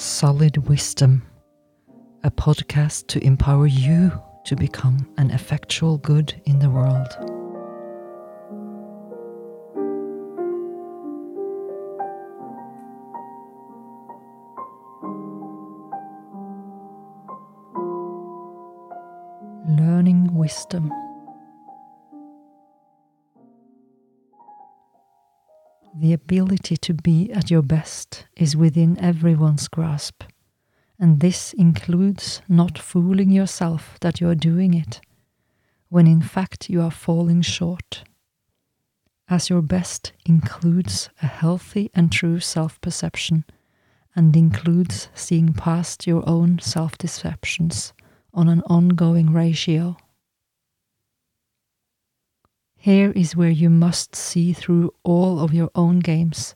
Solid Wisdom, a podcast to empower you to become an effectual good in the world. Learning wisdom. The ability to be at your best is within everyone's grasp, and this includes not fooling yourself that you are doing it, when in fact you are falling short. As your best includes a healthy and true self perception, and includes seeing past your own self deceptions on an ongoing ratio. Here is where you must see through all of your own games,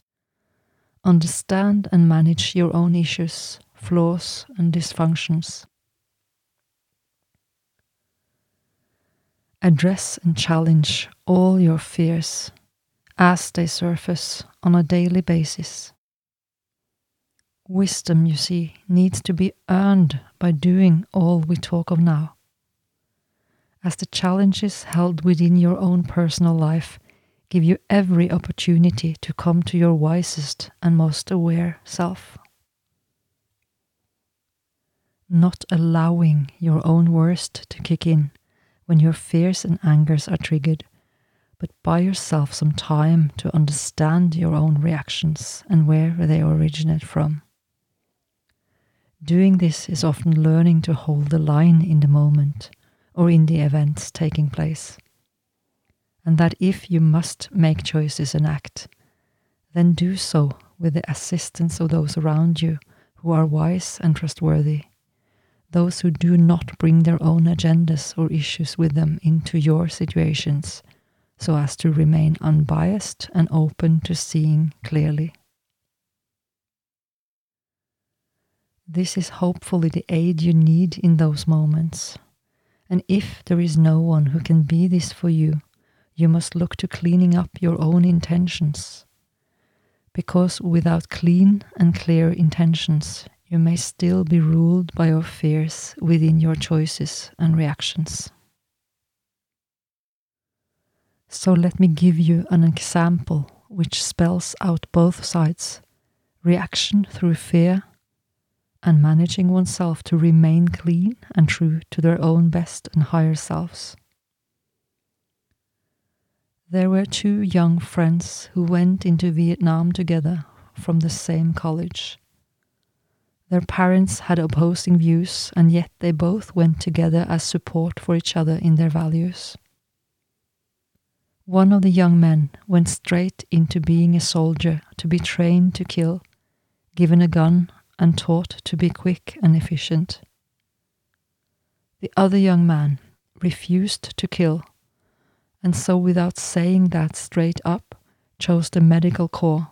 understand and manage your own issues, flaws, and dysfunctions. Address and challenge all your fears as they surface on a daily basis. Wisdom, you see, needs to be earned by doing all we talk of now as the challenges held within your own personal life give you every opportunity to come to your wisest and most aware self. Not allowing your own worst to kick in when your fears and angers are triggered, but buy yourself some time to understand your own reactions and where they originate from. Doing this is often learning to hold the line in the moment or in the events taking place. And that if you must make choices and act, then do so with the assistance of those around you who are wise and trustworthy, those who do not bring their own agendas or issues with them into your situations, so as to remain unbiased and open to seeing clearly. This is hopefully the aid you need in those moments and if there is no one who can be this for you, you must look to cleaning up your own intentions. Because without clean and clear intentions, you may still be ruled by your fears within your choices and reactions. So let me give you an example which spells out both sides reaction through fear and managing oneself to remain clean and true to their own best and higher selves. There were two young friends who went into Vietnam together from the same college. Their parents had opposing views, and yet they both went together as support for each other in their values. One of the young men went straight into being a soldier to be trained to kill, given a gun and taught to be quick and efficient. The other young man refused to kill, and so, without saying that straight up, chose the medical corps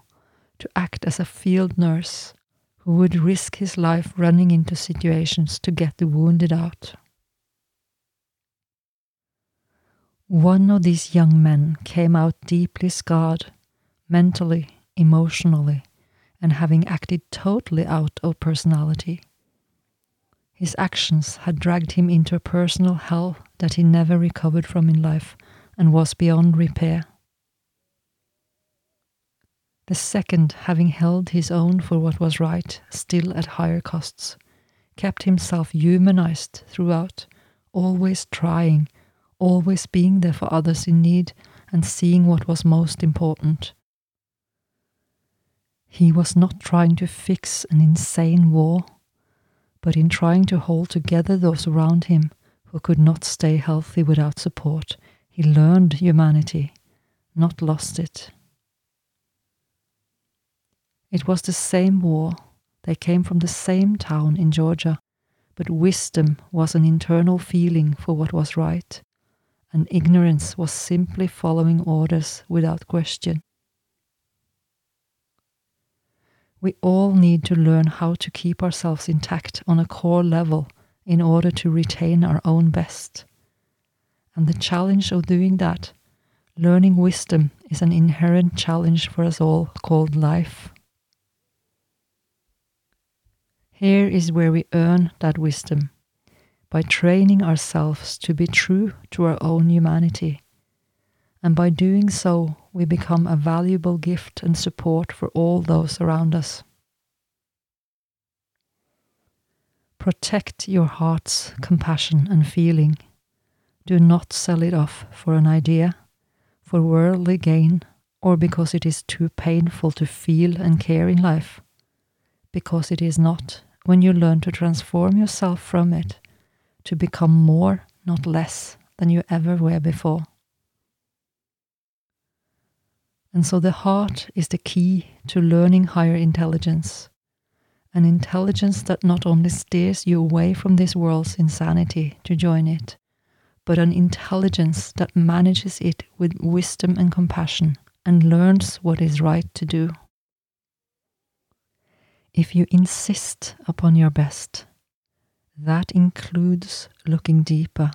to act as a field nurse who would risk his life running into situations to get the wounded out. One of these young men came out deeply scarred, mentally, emotionally, and having acted totally out of personality. His actions had dragged him into a personal hell that he never recovered from in life and was beyond repair. The second, having held his own for what was right, still at higher costs, kept himself humanized throughout, always trying, always being there for others in need, and seeing what was most important he was not trying to fix an insane war, but in trying to hold together those around him who could not stay healthy without support, he learned humanity, not lost it. It was the same war, they came from the same town in Georgia, but wisdom was an internal feeling for what was right, and ignorance was simply following orders without question. We all need to learn how to keep ourselves intact on a core level in order to retain our own best. And the challenge of doing that, learning wisdom, is an inherent challenge for us all called life. Here is where we earn that wisdom by training ourselves to be true to our own humanity. And by doing so, we become a valuable gift and support for all those around us. Protect your heart's compassion and feeling. Do not sell it off for an idea, for worldly gain, or because it is too painful to feel and care in life. Because it is not when you learn to transform yourself from it to become more, not less, than you ever were before. And so the heart is the key to learning higher intelligence. An intelligence that not only steers you away from this world's insanity to join it, but an intelligence that manages it with wisdom and compassion and learns what is right to do. If you insist upon your best, that includes looking deeper,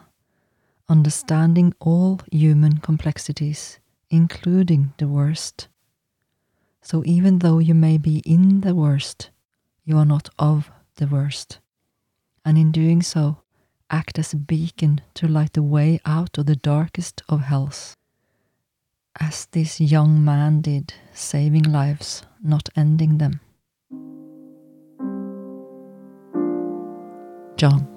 understanding all human complexities, including the worst. So even though you may be in the worst, you are not of the worst. And in doing so, act as a beacon to light the way out of the darkest of hells. As this young man did, saving lives, not ending them. John.